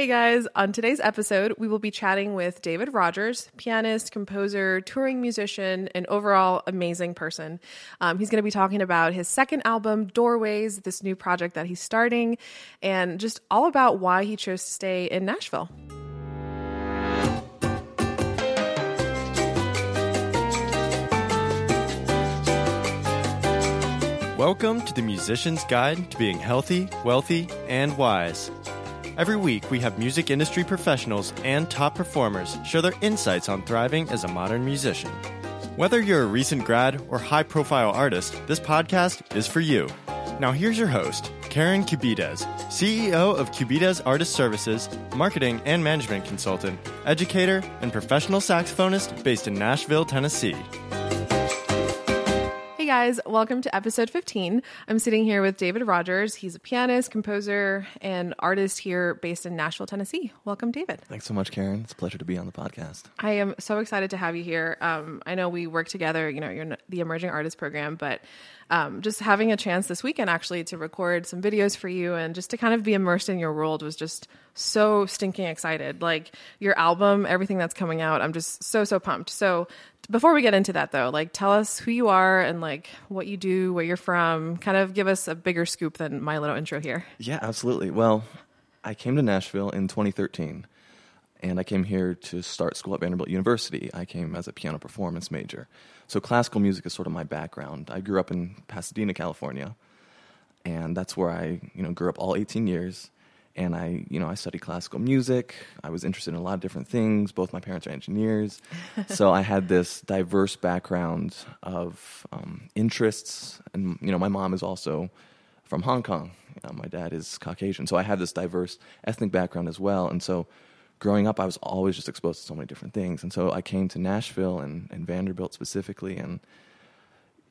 Hey guys, on today's episode, we will be chatting with David Rodgers, pianist, composer, touring musician, and overall amazing person. Um, he's going to be talking about his second album, Doorways, this new project that he's starting, and just all about why he chose to stay in Nashville. Welcome to the Musician's Guide to Being Healthy, Wealthy, and Wise. Every week, we have music industry professionals and top performers share their insights on thriving as a modern musician. Whether you're a recent grad or high profile artist, this podcast is for you. Now, here's your host, Karen Cubides, CEO of Cubides Artist Services, marketing and management consultant, educator, and professional saxophonist based in Nashville, Tennessee guys, welcome to episode 15. I'm sitting here with David Rodgers. He's a pianist, composer, and artist here based in Nashville, Tennessee. Welcome, David. Thanks so much, Karen. It's a pleasure to be on the podcast. I am so excited to have you here. Um, I know we work together, you know, you're in the Emerging Artist Program, but um, just having a chance this weekend actually to record some videos for you and just to kind of be immersed in your world was just so stinking excited. Like your album, everything that's coming out, I'm just so, so pumped. So before we get into that though, like tell us who you are and like what you do, where you're from. Kind of give us a bigger scoop than my little intro here. Yeah, absolutely. Well, I came to Nashville in 2013 and I came here to start school at Vanderbilt University. I came as a piano performance major. So classical music is sort of my background. I grew up in Pasadena, California, and that's where I, you know, grew up all 18 years and I, you know, I studied classical music. I was interested in a lot of different things. Both my parents are engineers, so I had this diverse background of um, interests. And you know, my mom is also from Hong Kong. Know, my dad is Caucasian, so I had this diverse ethnic background as well. And so, growing up, I was always just exposed to so many different things. And so, I came to Nashville and, and Vanderbilt specifically, and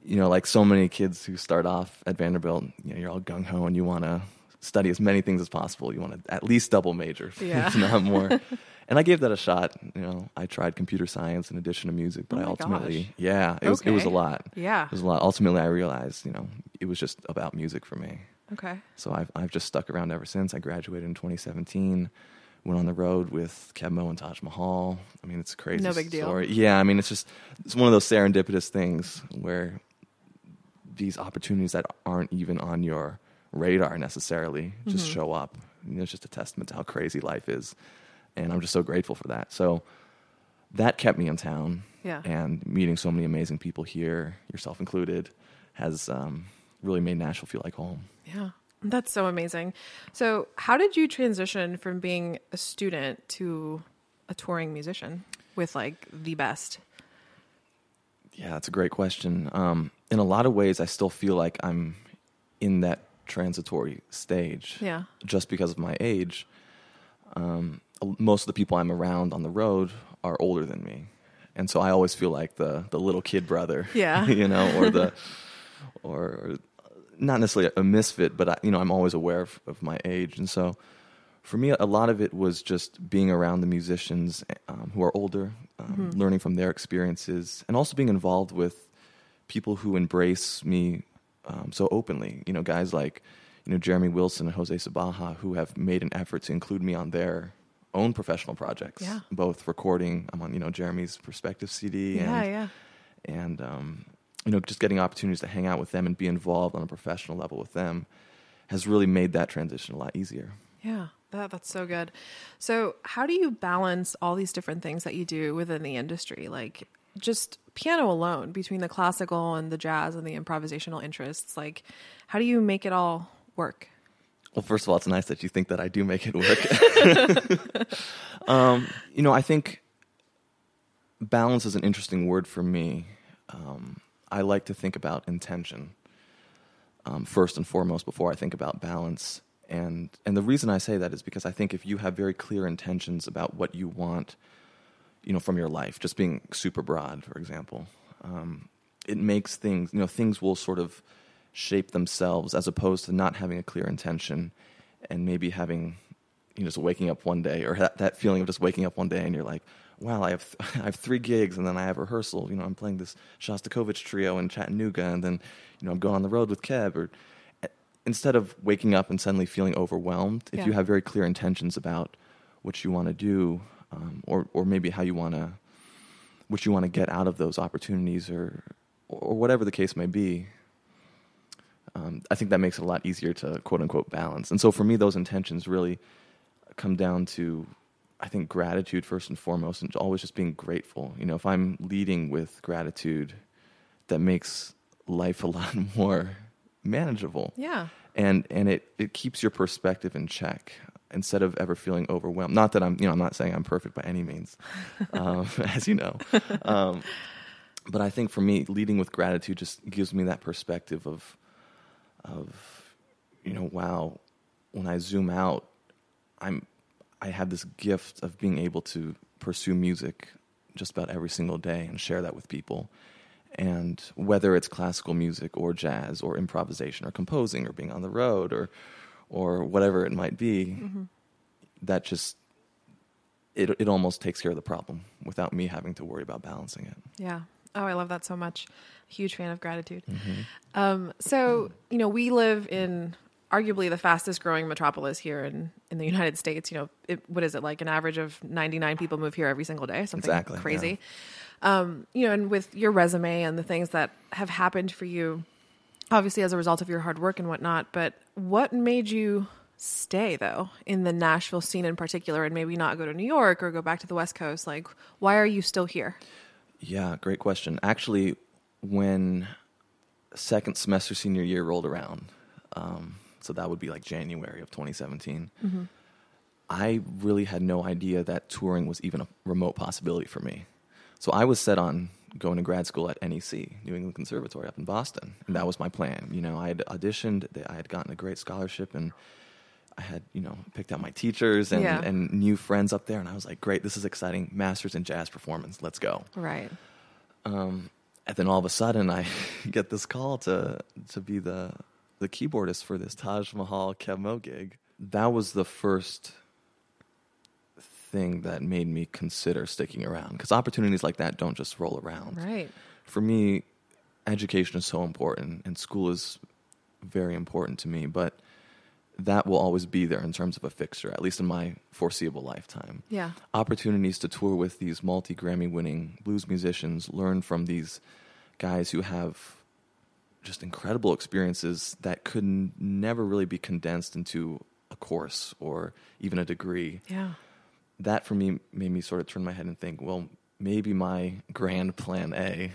you know, like so many kids who start off at Vanderbilt, you know, you're all gung ho and you want to study as many things as possible. You want to at least double major, yeah. if not more. and I gave that a shot. You know, I tried computer science in addition to music, but oh I ultimately, gosh. yeah, it was it was a lot. Yeah, it was a lot. Ultimately, I realized, you know, it was just about music for me. Okay. So I've I've just stuck around ever since. I graduated in 2017. Went on the road with Keb Mo and Taj Mahal. I mean, it's a crazy. No big story. deal. Yeah, I mean, it's just it's one of those serendipitous things where these opportunities that aren't even on your radar necessarily just mm-hmm. show up. You know, it's just a testament to how crazy life is, and I'm just so grateful for that. So that kept me in town, yeah. and meeting so many amazing people here, yourself included, has um, really made Nashville feel like home. Yeah. That's so amazing. So, how did you transition from being a student to a touring musician with like the best? Yeah, that's a great question. Um, in a lot of ways, I still feel like I'm in that transitory stage. Yeah. Just because of my age. Um, most of the people I'm around on the road are older than me. And so I always feel like the, the little kid brother. Yeah. you know, or the, or, or, not necessarily a misfit, but I, you know, I'm always aware of, of, my age. And so for me, a lot of it was just being around the musicians um, who are older, um, mm-hmm. learning from their experiences, and also being involved with people who embrace me um, so openly. You know, guys like you know Jeremy Wilson and Jose Sabaja who have made an effort to include me on their own professional projects. Yeah. Both recording. I'm on you know Jeremy's Perspective CD. Yeah, and, yeah. And um, you know, just getting opportunities to hang out with them and be involved on a professional level with them has really made that transition a lot easier. Yeah. That, that's so good. So, how do you balance all these different things that you do within the industry? Like, just piano alone between the classical and the jazz and the improvisational interests like how do you make it all work? Well first of all it's nice that you think that i do make it work. Um, you know i think balance is an interesting word for me. Um, i like to think about intention um, first and foremost before i think about balance. And and the reason i say that is because i think if you have very clear intentions about what you want you know, from your life, just being super broad, for example. Um, it makes things, you know, things will sort of shape themselves as opposed to not having a clear intention and maybe having, you know, just waking up one day or that, that feeling of just waking up one day and you're like, wow, I have, th- I have three gigs and then I have rehearsal. You know, I'm playing this Shostakovich trio in Chattanooga and then, you know, I'm going on the road with Keb or instead of waking up and suddenly feeling overwhelmed, if yeah. you have very clear intentions about what you want to do, um, or or maybe how you want to what you want to get out of those opportunities, or or whatever the case may be. Um, I think that makes it a lot easier to quote unquote balance. And so for me, those intentions really come down to I think gratitude first and foremost, and always just being grateful. You know, if I'm leading with gratitude, that makes life a lot more manageable. Yeah. And and it it keeps your perspective in check instead of ever feeling overwhelmed. Not that I'm you know I'm not saying I'm perfect by any means, um, as you know. Um, but I think for me, leading with gratitude just gives me that perspective of of you know wow when I zoom out, I'm I have this gift of being able to pursue music just about every single day and share that with people. And whether it's classical music or jazz or improvisation or composing or being on the road or or whatever it might be, mm-hmm. that just it it almost takes care of the problem without me having to worry about balancing it. Yeah. Oh, I love that so much. Huge fan of gratitude. Mm-hmm. Um, so, you know, we live in arguably the fastest growing metropolis here in, in the United States. You know, it, what is it like? An average of 99 people move here every single day, something exactly, crazy. Yeah. Um, you know, and with your resume and the things that have happened for you, obviously as a result of your hard work and whatnot, but what made you stay though in the Nashville scene in particular and maybe not go to New York or go back to the West Coast? Like, why are you still here? Yeah, great question. Actually, when second semester senior year rolled around, um, so that would be like January of 2017. Mm-hmm. I really had no idea that touring was even a remote possibility for me. So I was set on going to grad school at NEC, New England Conservatory up in Boston, and that was my plan. You know, I had auditioned, I had gotten a great scholarship, and I had you know picked out my teachers and, yeah. and new friends up there, and I was like, great, this is exciting. Masters in jazz performance, let's go. Right. Um, and then all of a sudden, I get this call to to be the the keyboardist for this Taj Mahal Keb Mo gig. That was the first thing that made me consider sticking around because opportunities like that don't just roll around. Right. For me, education is so important and school is very important to me, but that will always be there in terms of a fixture, at least in my foreseeable lifetime. Yeah. Opportunities to tour with these multi Grammy winning blues musicians, learn from these guys who have just incredible experiences that could n- never really be condensed into a course or even a degree. Yeah. That for me made me sort of turn my head and think, well, maybe my grand plan A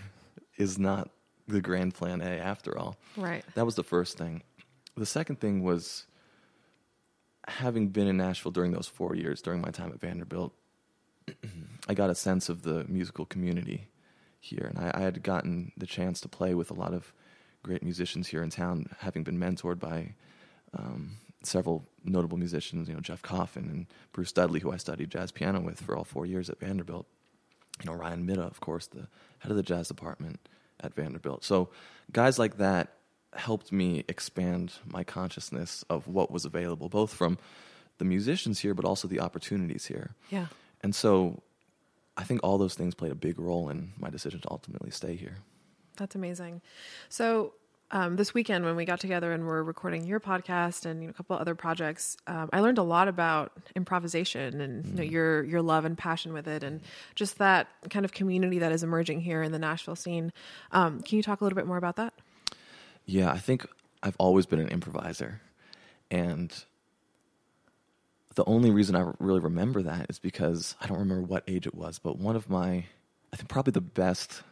is not the grand plan A after all. Right. That was the first thing. The second thing was having been in Nashville during those four years, during my time at Vanderbilt, I got a sense of the musical community here. And I, I had gotten the chance to play with a lot of great musicians here in town, having been mentored by um, several notable musicians, you know, Jeff Coffin and Bruce Dudley, who I studied jazz piano with for all four years at Vanderbilt. You know, Ryan Middagh, of course, the head of the jazz department at Vanderbilt. So guys like that helped me expand my consciousness of what was available, both from the musicians here, but also the opportunities here. Yeah. And so I think all those things played a big role in my decision to ultimately stay here. That's amazing. So um, this weekend when we got together and we're recording your podcast and you know, a couple other projects, um, I learned a lot about improvisation and mm. you know, mm-hmm. your your love and passion with it, and just that kind of community that is emerging here in the Nashville scene. Um, can you talk a little bit more about that? Yeah, I think I've always been an improviser, and the only reason I really remember that is because I don't remember what age it was, but one of my, I think probably the best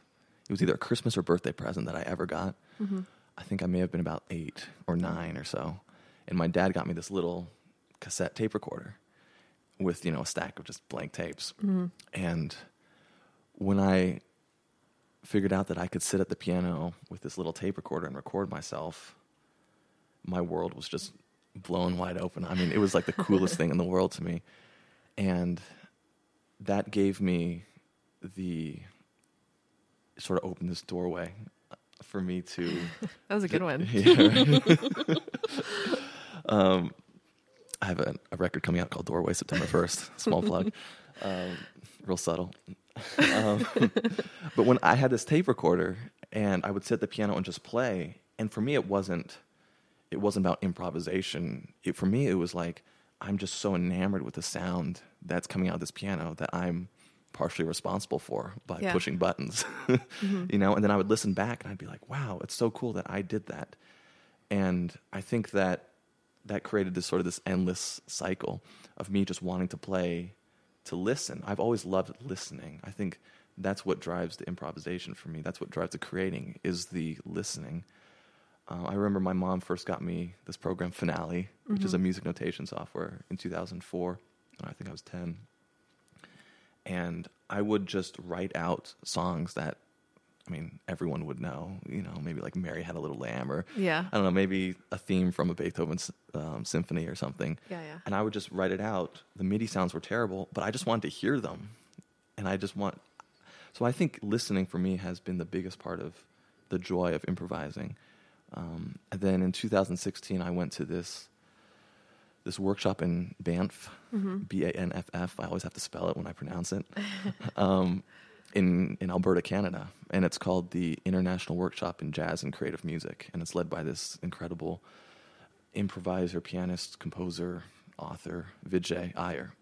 it was either a Christmas or birthday present that I ever got. Mm-hmm. I think I may have been about eight or nine or so, and my dad got me this little cassette tape recorder with you know a stack of just blank tapes. Mm-hmm. And when I figured out that I could sit at the piano with this little tape recorder and record myself, my world was just blown wide open. I mean, it was like the coolest thing in the world to me, and that gave me the sort of opened this doorway for me to. that was a good one. Yeah. um, I have a, a, record coming out called Doorway September 1st. Small plug. Um, real subtle. Um, but when I had this tape recorder and I would sit at the piano and just play, and for me it wasn't it wasn't about improvisation. It, for me it was like I'm just so enamored with the sound that's coming out of this piano that I'm partially responsible for by Yeah. pushing buttons. You know, and then I would listen back and I'd be like, wow, it's so cool that I did that. And I think that that created this sort of this endless cycle of me just wanting to play to listen. I've always loved listening. I think that's what drives the improvisation for me. That's what drives the creating is the listening. Uh, I remember my mom first got me this program Finale, which is a music notation software in 2004. And I think I was 10. And I would just write out songs that, I mean, everyone would know. You know, maybe like Mary Had a Little Lamb or Yeah. I don't know, maybe a theme from a Beethoven um, symphony or something. Yeah, yeah. And I would just write it out. The MIDI sounds were terrible, but I just wanted to hear them. And I just want. So I think listening for me has been the biggest part of the joy of improvising. Um, and then in 2016, I went to this this workshop in Banff, B A N F F. I always have to spell it when I pronounce it. um, in in Alberta, Canada, and it's called the International Workshop in Jazz and Creative Music, and it's led by this incredible improviser, pianist, composer, author Vijay Iyer,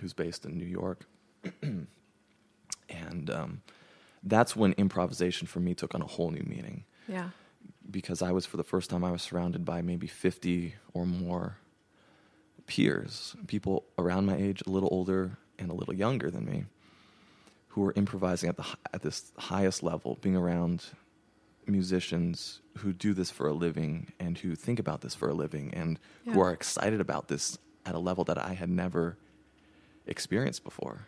who's based in New York. and um, that's when improvisation for me took on a whole new meaning Yeah. because I was for the first time I was surrounded by maybe 50 or more peers, people around my age, a little older and a little younger than me, who were improvising at the at this highest level, being around musicians who do this for a living and who think about this for a living and who are excited about this at a level that I had never experienced before.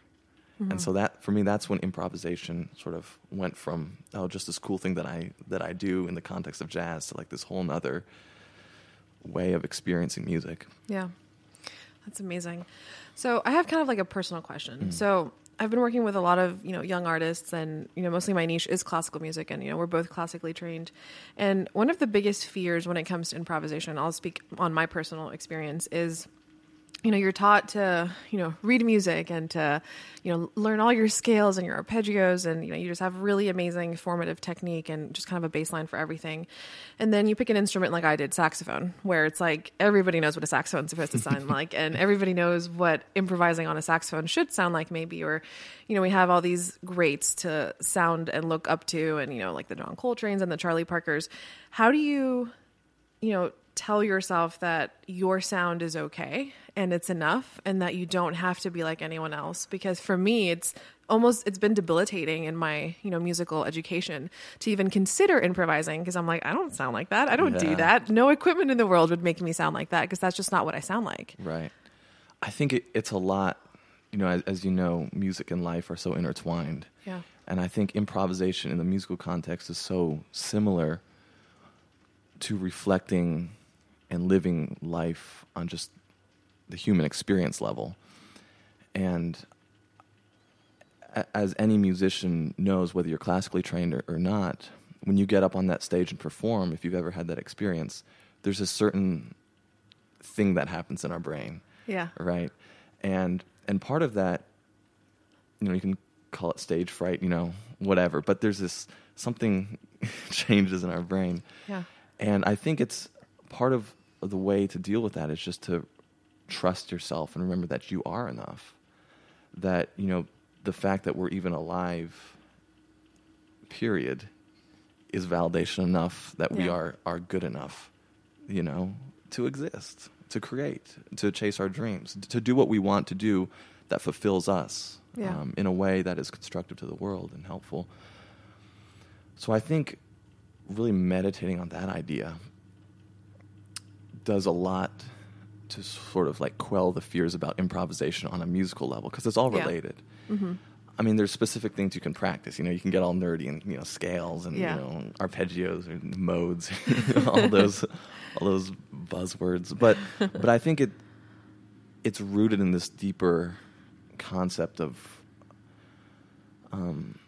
And mm-hmm. so that for me that's when improvisation sort of went from oh just this cool thing that I that I do in the context of jazz to like this whole nother way of experiencing music. Yeah. That's amazing. So I have kind of like a personal question. Mm. So I've been working with a lot of, you know, young artists and, you know, mostly my niche is classical music and, you know, we're both classically trained. And one of the biggest fears when it comes to improvisation, I'll speak on my personal experience is you know you're taught to you know read music and to you know learn all your scales and your arpeggios and you know you just have really amazing formative technique and just kind of a baseline for everything. And then you pick an instrument like i did saxophone where it's like everybody knows what a saxophone's supposed to sound like and everybody knows what improvising on a saxophone should sound like maybe or you know we have all these greats to sound and look up to and you know like the john coltrane's and the charlie parkers. How do you you know, tell yourself that your sound is okay and it's enough and that you don't have to be like anyone else because for me it's almost it's been debilitating in my, you know, musical education to even consider improvising because I'm like I don't sound like that. I don't do that. No equipment in the world would make me sound like that because that's just not what I sound like. Right. I think it, it's a lot, you know, as, as you know, music and life are so intertwined. Yeah. And I think improvisation in the musical context is so similar to reflecting and living life on just the human experience level. And as any musician knows, whether you're classically trained or, or not, when you get up on that stage and perform, if you've ever had that experience, there's a certain thing that happens in our brain Yeah. right and and part of that you know you can call it stage fright you know whatever but there's this something changes in our brain Yeah. and i think it's part of the way to deal with that is just to trust yourself and remember that you are enough. That you know the fact that we're even alive period is validation enough that we are are good enough you know to exist to create to chase our dreams to do what we want to do that fulfills us Yeah. um, in a way that is constructive to the world and helpful. So i think really meditating on that idea does a lot to sort of like quell the fears about improvisation on a musical level because it's all Yeah. related. I mean, there's specific things you can practice. You know, you can get all nerdy and you know scales and Yeah. you know arpeggios and modes, all those all those buzzwords. But but I think it it's rooted in this deeper concept of um,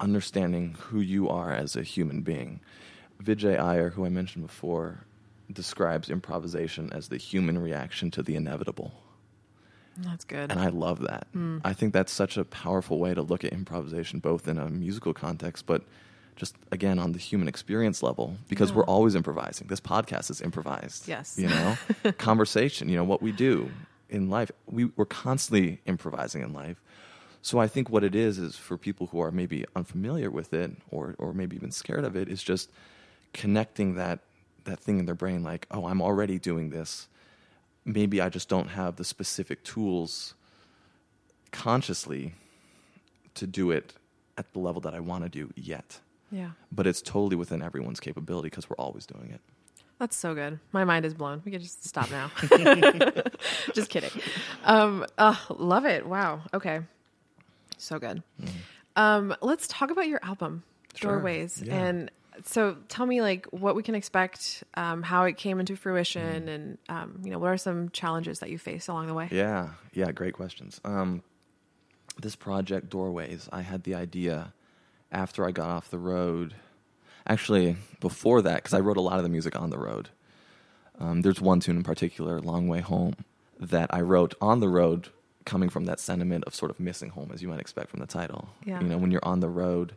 understanding who you are as a human being. Vijay Iyer, who I mentioned before, describes improvisation as the human reaction to the inevitable. That's good. And I love that. Hmm. I think that's such a powerful way to look at improvisation, both in a musical context, but just again on the human experience level, because we're always improvising. This podcast is improvised. Yes. You know, conversation, you know, what we do. in life. We, we're constantly improvising in life. So I think what it is is for people who are maybe unfamiliar with it or or maybe even scared of it is just connecting that that thing in their brain like, oh, I'm already doing this. Maybe I just don't have the specific tools consciously to do it at the level that I want to do yet. Yeah. But it's totally within everyone's capability because we're always doing it. That's so good. My mind is blown. We could just stop now. just kidding. Um, uh, love it. Wow. Okay. So good. Um, let's talk about your album, Sure. Doorways. Yeah. And so tell me like what we can expect, um, how it came into fruition Mm. and, um, you know, what are some challenges that you faced along the way? Yeah, yeah, great questions. Um, this project, Doorways, I had the idea after I got off the road. Actually, before that, because I wrote a lot of the music on the road. Um, there's one tune in particular, Long Way Home, that I wrote on the road, coming from that sentiment of sort of missing home, as you might expect from the title. Yeah. You know, when you're on the road,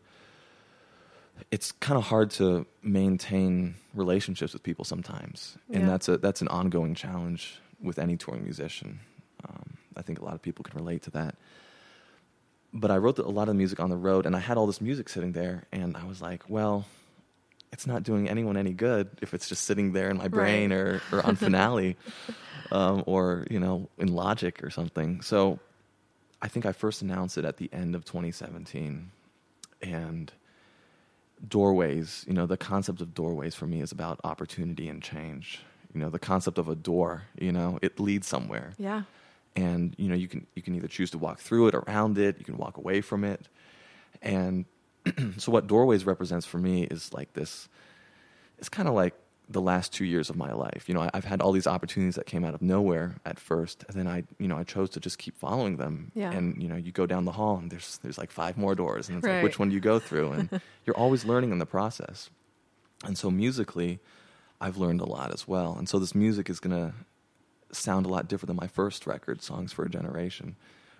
it's kind of hard to maintain relationships with people sometimes, and Yeah. that's a that's an ongoing challenge with any touring musician. Um, I think a lot of people can relate to that. But I wrote the, a lot of the music on the road, and I had all this music sitting there, and I was like, well, it's not doing anyone any good if it's just sitting there in my brain Right. or, or on Finale um, or, you know, in Logic or something. So I think I first announced it at the end of 2017. And doorways, you know, the concept of doorways for me is about opportunity and change. You know, the concept of a door, you know, it leads somewhere Yeah. and you know you can you can either choose to walk through it around it you can walk away from it and so what doorways represents for me is like this it's kind of like the last two years of my life you know I, i've had all these opportunities that came out of nowhere at first and then i you know i chose to just keep following them Yeah. and you know you go down the hall and there's there's like five more doors and it's Right. like which one do you go through and you're always learning in the process and so musically i've learned a lot as well and so this music is going to sound a lot different than my first record, Songs for a Generation,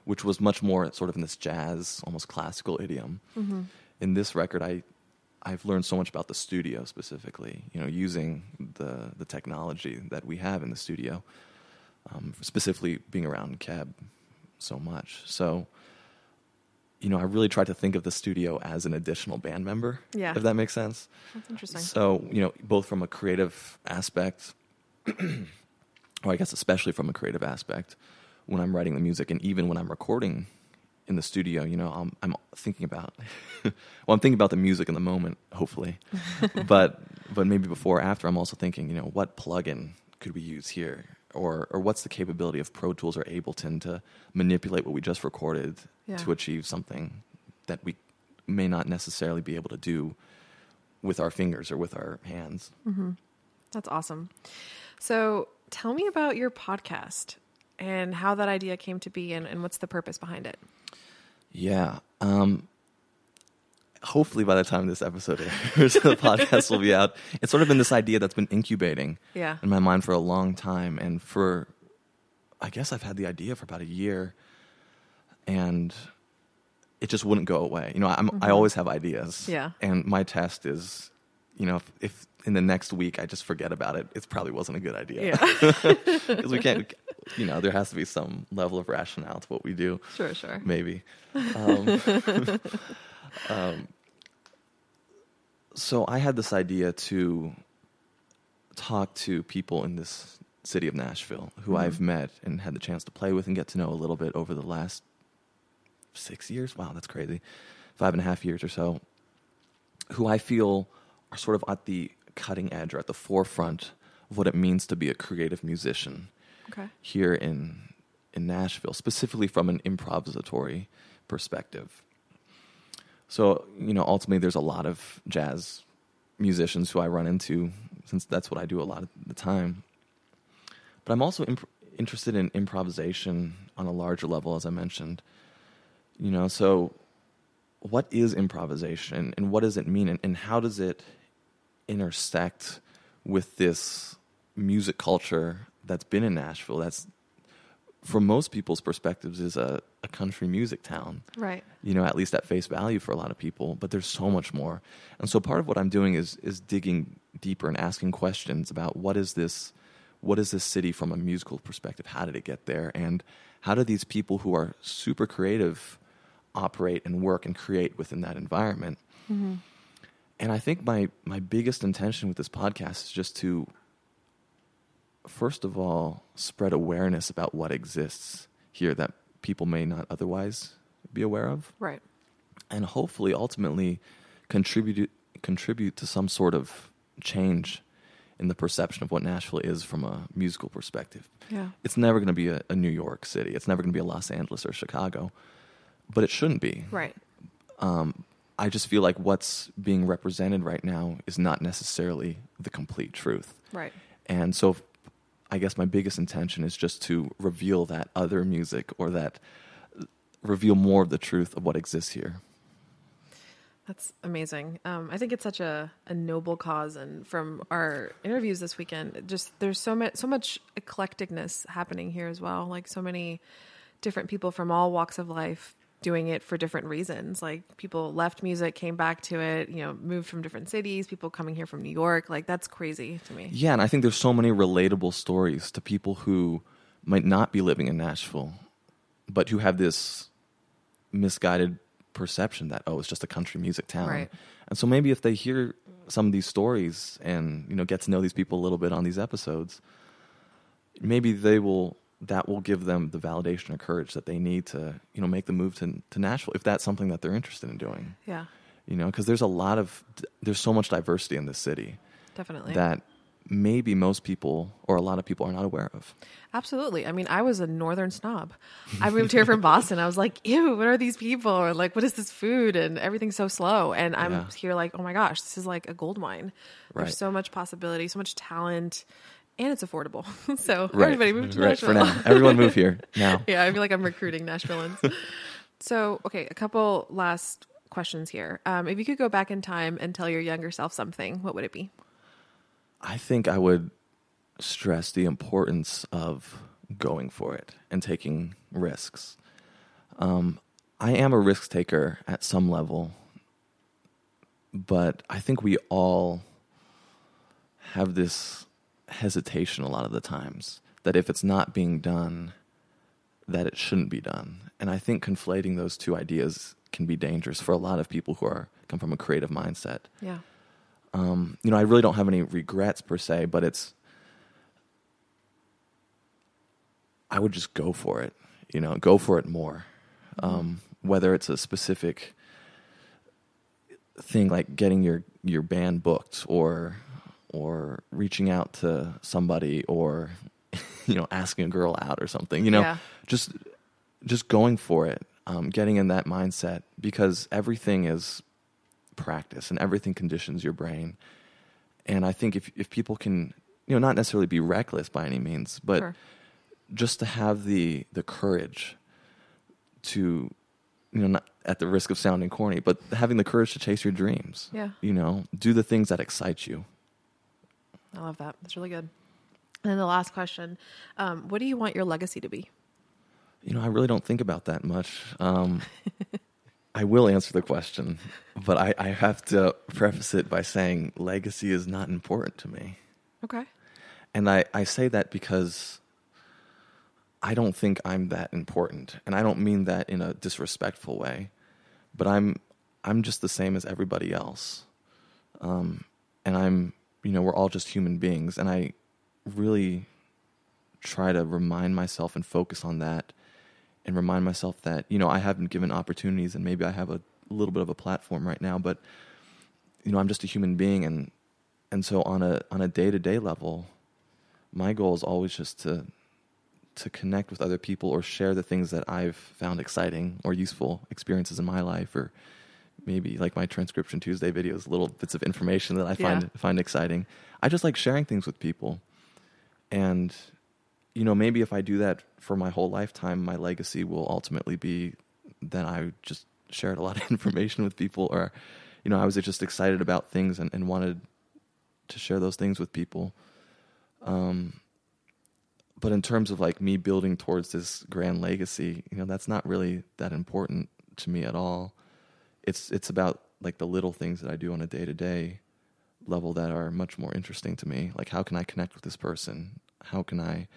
which was much more sort of in this jazz, almost classical idiom. Mm-hmm. In this record, I I've learned so much about the studio specifically. You know, using the the technology that we have in the studio, um, specifically being around Keb so much. So, you know, I really tried to think of the studio as an additional band member. Yeah. if that makes sense. That's interesting. So, you know, both from a creative aspect, or I guess especially from a creative aspect, when I'm writing the music and even when I'm recording in the studio, you know, I'm, I'm thinking about, well, I'm thinking about the music in the moment, hopefully, but but maybe before or after, I'm also thinking, you know, what plugin could we use here, or or what's the capability of Pro Tools or Ableton to manipulate what we just recorded Yeah. to achieve something that we may not necessarily be able to do with our fingers or with our hands. Mm-hmm. That's awesome. So tell me about your podcast and how that idea came to be and, and what's the purpose behind it. Yeah. Um, hopefully, by the time this episode airs, the podcast will be out. It's sort of been this idea that's been incubating Yeah. in my mind for a long time, and for I guess I've had the idea for about a year, and it just wouldn't go away. You know, I'm, I always have ideas. Mm-hmm. Yeah. And my test is, you know, if, if in the next week I just forget about it, it probably wasn't a good idea. Yeah. Because we can't, you know, there has to be some level of rationale to what we do sure, sure. maybe. Um, um, so I had this idea to talk to people in this city of Nashville who I've met and had the chance to play with and get to know a little bit over the last six years. Wow, that's crazy. Five and a half years or so. Who I feel are sort of at the cutting edge or at the forefront of what it means to be a creative musician Okay. here in in Nashville, specifically from an improvisatory perspective. So, you know, ultimately there's a lot of jazz musicians who I run into since that's what I do a lot of the time. But I'm also imp- interested in improvisation on a larger level as I mentioned. You know, so what is improvisation and what does it mean and, and how does it intersect with this music culture that's been in Nashville that's from most people's perspectives is a, a country music town Right. you know at least at face value for a lot of people but there's so much more and so part of what i'm doing is is digging deeper and asking questions about what is this what is this city from a musical perspective? How did it get there? And how do these people who are super creative operate and work and create within that environment? Mm-hmm. And I think my my biggest intention with this podcast is just to first of all spread awareness about what exists here that people may not otherwise be aware of Right. and hopefully ultimately contribute contribute to some sort of change in the perception of what Nashville is from a musical perspective. Yeah. It's never going to be a, a New York City. It's never going to be a Los Angeles or Chicago, but it shouldn't be. Right. Um, I just feel like what's being represented right now is not necessarily the complete truth. Right. And so I guess my biggest intention is just to reveal that other music or that reveal more of the truth of what exists here. That's amazing. Um, I think it's such a, a noble cause, and from our interviews this weekend, just there's so much so much eclecticness happening here as well. Like so many different people from all walks of life doing it for different reasons. Like people left music, came back to it. You know, moved from different cities. People coming here from New York. Like that's crazy to me. Yeah, and I think there's so many relatable stories to people who might not be living in Nashville, but who have this misguided perception that oh, it's just a country music town. Right. And so maybe if they hear some of these stories and you know get to know these people a little bit on these episodes, maybe they will that will give them the validation or courage that they need to you know make the move to to Nashville if that's something that they're interested in doing. Yeah, You know, because there's a lot of there's so much diversity in this city definitely. that maybe most people or a lot of people are not aware of. Absolutely. I mean, I was a northern snob. I moved here from Boston. I was like, ew, what are these people? Or like, what is this food? And everything's so slow. And I'm Yeah. here like, oh my gosh, this is like a gold mine. Right. There's so much possibility, so much talent, and it's affordable. so Right. everybody move to right Nashville. for now. Everyone move here now. yeah, I feel like I'm recruiting Nashvilleans. so, okay, a couple last questions here. Um, if you could go back in time and tell your younger self something, what would it be? I think I would stress the importance of going for it and taking risks. Um, I am a risk taker at some level, but I think we all have this hesitation a lot of the times that if it's not being done, that it shouldn't be done. And I think conflating those two ideas can be dangerous for a lot of people who are come from a creative mindset Yeah. um, you know, I really don't have any regrets per se, but it's, I would just go for it, you know, go for it more. Um, whether it's a specific thing like getting your, your band booked or, or reaching out to somebody or, you know, asking a girl out or something, you know, Yeah. just, just going for it, um, getting in that mindset because everything is practice and everything conditions your brain. And I think if if people can, you know, not necessarily be reckless by any means, but Sure. just to have the the courage to you know, not at the risk of sounding corny, but having the courage to chase your dreams. Yeah. You know, do the things that excite you. I love that. That's really good. And then the last question um, What do you want your legacy to be? You know, I really don't think about that much. Um, I will answer the question, but I, I have to preface it by saying legacy is not important to me. Okay. And I, I say that because I don't think I'm that important. And I don't mean that in a disrespectful way, but I'm I'm just the same as everybody else. Um, and I'm you know, we're all just human beings and I really try to remind myself and focus on that and remind myself that, you know, I have been given opportunities and maybe I have a little bit of a platform right now, but you know, I'm just a human being and and so on a on a day-to-day level, my goal is always just to to connect with other people or share the things that I've found exciting or useful experiences in my life or maybe like my transcription Tuesday videos, little bits of information that I find Yeah. find exciting. I just like sharing things with people. And you know, maybe if I do that for my whole lifetime, my legacy will ultimately be that I just shared a lot of information with people or you know, I was just excited about things and, and wanted to share those things with people. Um, but in terms of like me building towards this grand legacy, you know, that's not really that important to me at all. It's it's about like the little things that I do on a day to day level that are much more interesting to me. Like how can I connect with this person? how can I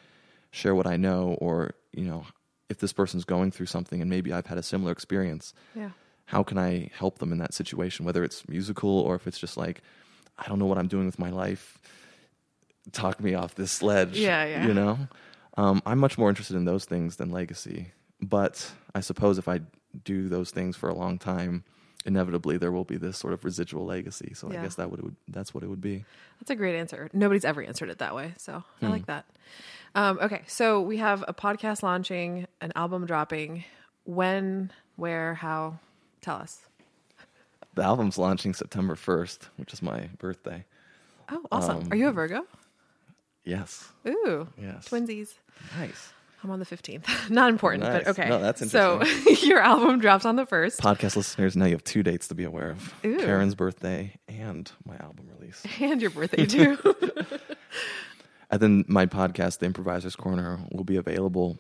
share what I know, or you know, if this person's going through something and maybe I've had a similar experience, Yeah. how can I help them in that situation? Whether it's musical or if it's just like, I don't know what I'm doing with my life. Talk me off this ledge. Yeah, yeah. You know, um, I'm much more interested in those things than legacy. But I suppose if I do those things for a long time, inevitably there will be this sort of residual legacy. So Yeah. I guess that would that's what it would be. That's a great answer. Nobody's ever answered it that way. So I Hmm. like that. Um, okay. So we have a podcast launching, an album dropping. When, where, how? Tell us. The album's launching September 1st, which is my birthday. Oh, awesome. Um, Are you a Virgo? Yes. Ooh. Yes. Twinsies. Nice. I'm on the 15th. Not important, but okay. No, that's So your album drops on the 1st. Podcast listeners, now you have two dates to be aware of Ooh. Karen's birthday and my album release. and your birthday too. And then my podcast, The Improviser's Corner, will be available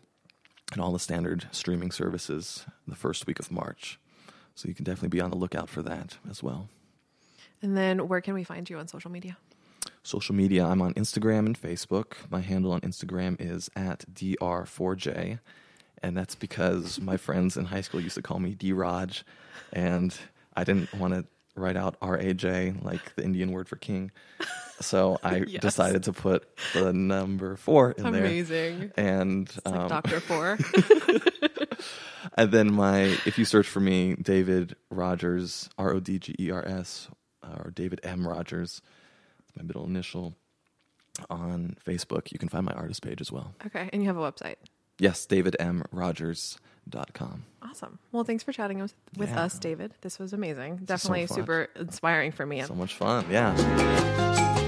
in all the standard streaming services the first week of March. So you can definitely be on the lookout for that as well. and then where can we find you on social media? Social media, I'm on Instagram and Facebook. My handle on Instagram is at DR4J. And that's because my friends in high school used to call me D-Raj. And I didn't want to write out R-A-J, like the Indian word for king. So I Yes. decided to put the number four in there. Amazing. And It's like um, Dr. Four. and then my if you search for me, David Rodgers, R O D G E R S, or David M Rodgers, my middle initial. On Facebook, you can find my artist page as well. okay. And you have a website. Yes, davidmrodgers.com. Awesome. Well, thanks for chatting with, with Yeah. us, David. This was amazing. so Definitely fun. super inspiring for me. So much fun. Yeah.